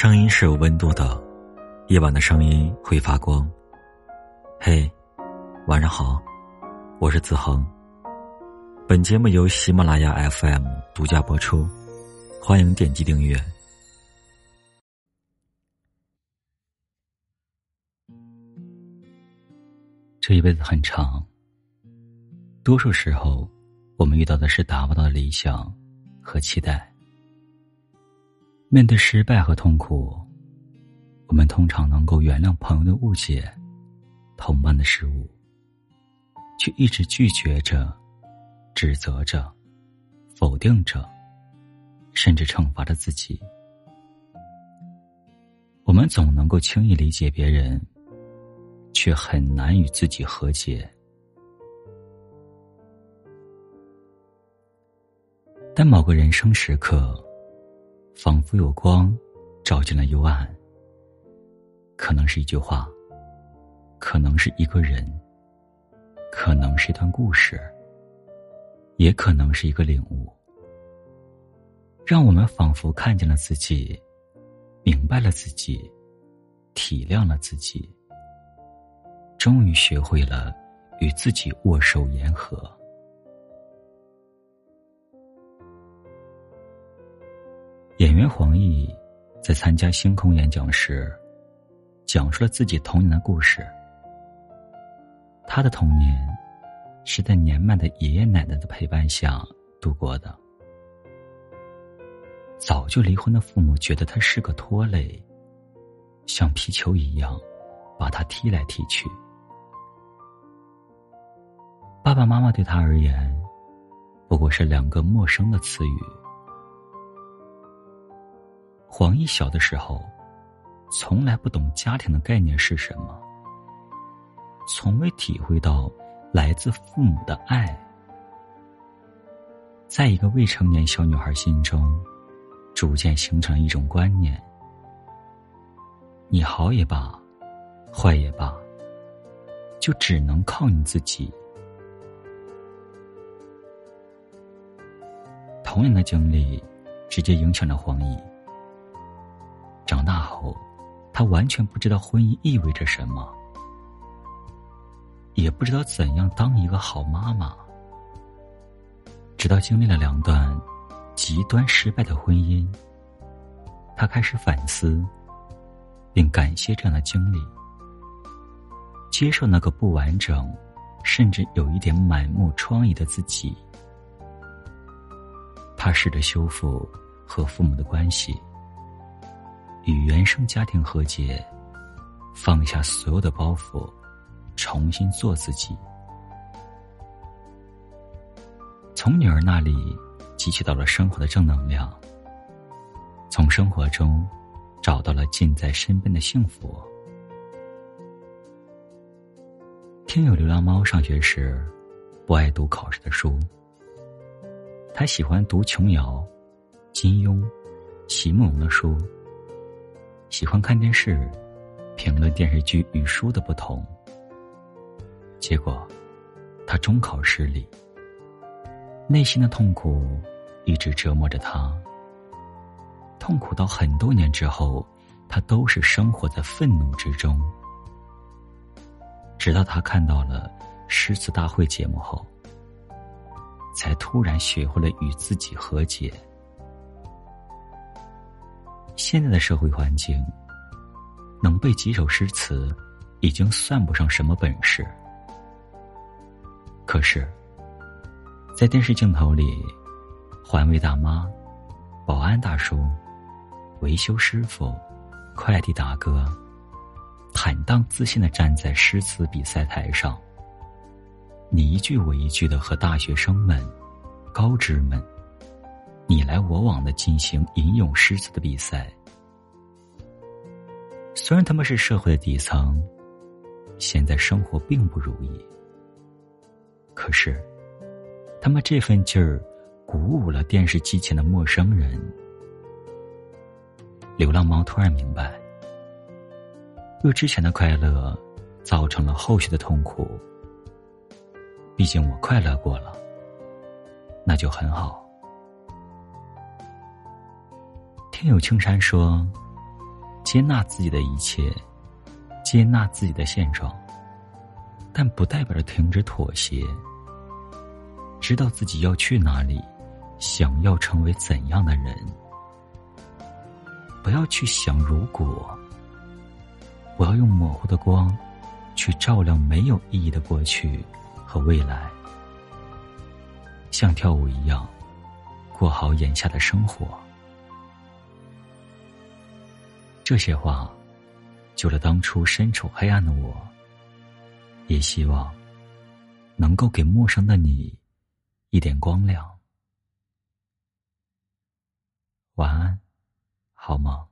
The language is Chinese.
声音是有温度的，夜晚的声音会发光。嘿，晚上好，我是子恒。本节目由喜马拉雅 FM 独家播出，欢迎点击订阅。这一辈子很长，多数时候，我们遇到的是达不到的理想和期待。面对失败和痛苦，我们通常能够原谅朋友的误解、同伴的失误，却一直拒绝着、指责着、否定着，甚至惩罚着自己。我们总能够轻易理解别人，却很难与自己和解。但某个人生时刻。仿佛有光照进了幽暗，可能是一句话，可能是一个人，可能是一段故事，也可能是一个领悟，让我们仿佛看见了自己，明白了自己，体谅了自己，终于学会了与自己握手言和。黄奕在参加星空演讲时，讲述了自己童年的故事。他的童年是在年迈的爷爷奶奶的陪伴下度过的。早就离婚的父母觉得他是个拖累，像皮球一样把他踢来踢去。爸爸妈妈对他而言，不过是两个陌生的词语。黄奕小的时候，从来不懂家庭的概念是什么，从未体会到来自父母的爱。在一个未成年小女孩心中，逐渐形成一种观念：你好也罢，坏也罢，就只能靠你自己。童年的经历，直接影响了黄奕。那后，他完全不知道婚姻意味着什么，也不知道怎样当一个好妈妈。直到经历了两段极端失败的婚姻，他开始反思，并感谢这样的经历，接受那个不完整，甚至有一点满目疮痍的自己。他试着修复和父母的关系。与原生家庭和解，放下所有的包袱，重新做自己。从女儿那里汲取到了生活的正能量，从生活中找到了近在身边的幸福。听友流浪猫上学时不爱读考试的书，他喜欢读琼瑶、金庸、席慕容的书。喜欢看电视，评论电视剧与书的不同。结果，他中考失利，内心的痛苦一直折磨着他。痛苦到很多年之后，他都是生活在愤怒之中。直到他看到了诗词大会节目后，才突然学会了与自己和解。现在的社会环境，能背几首诗词，已经算不上什么本事。可是，在电视镜头里，环卫大妈、保安大叔、维修师傅、快递大哥，坦荡自信的站在诗词比赛台上，你一句我一句的和大学生们、高知们。你来我往的进行吟咏诗词的比赛，虽然他们是社会的底层，现在生活并不如意，可是，他们这份劲儿鼓舞了电视机前的陌生人。流浪猫突然明白，若之前的快乐造成了后续的痛苦，毕竟我快乐过了，那就很好。听友青山说：“接纳自己的一切，接纳自己的现状，但不代表着停止妥协。知道自己要去哪里，想要成为怎样的人，不要去想如果。我要用模糊的光，去照亮没有意义的过去和未来，像跳舞一样，过好眼下的生活。这些话，救了当初身处黑暗的我，也希望能够给陌生的你一点光亮。晚安，好梦？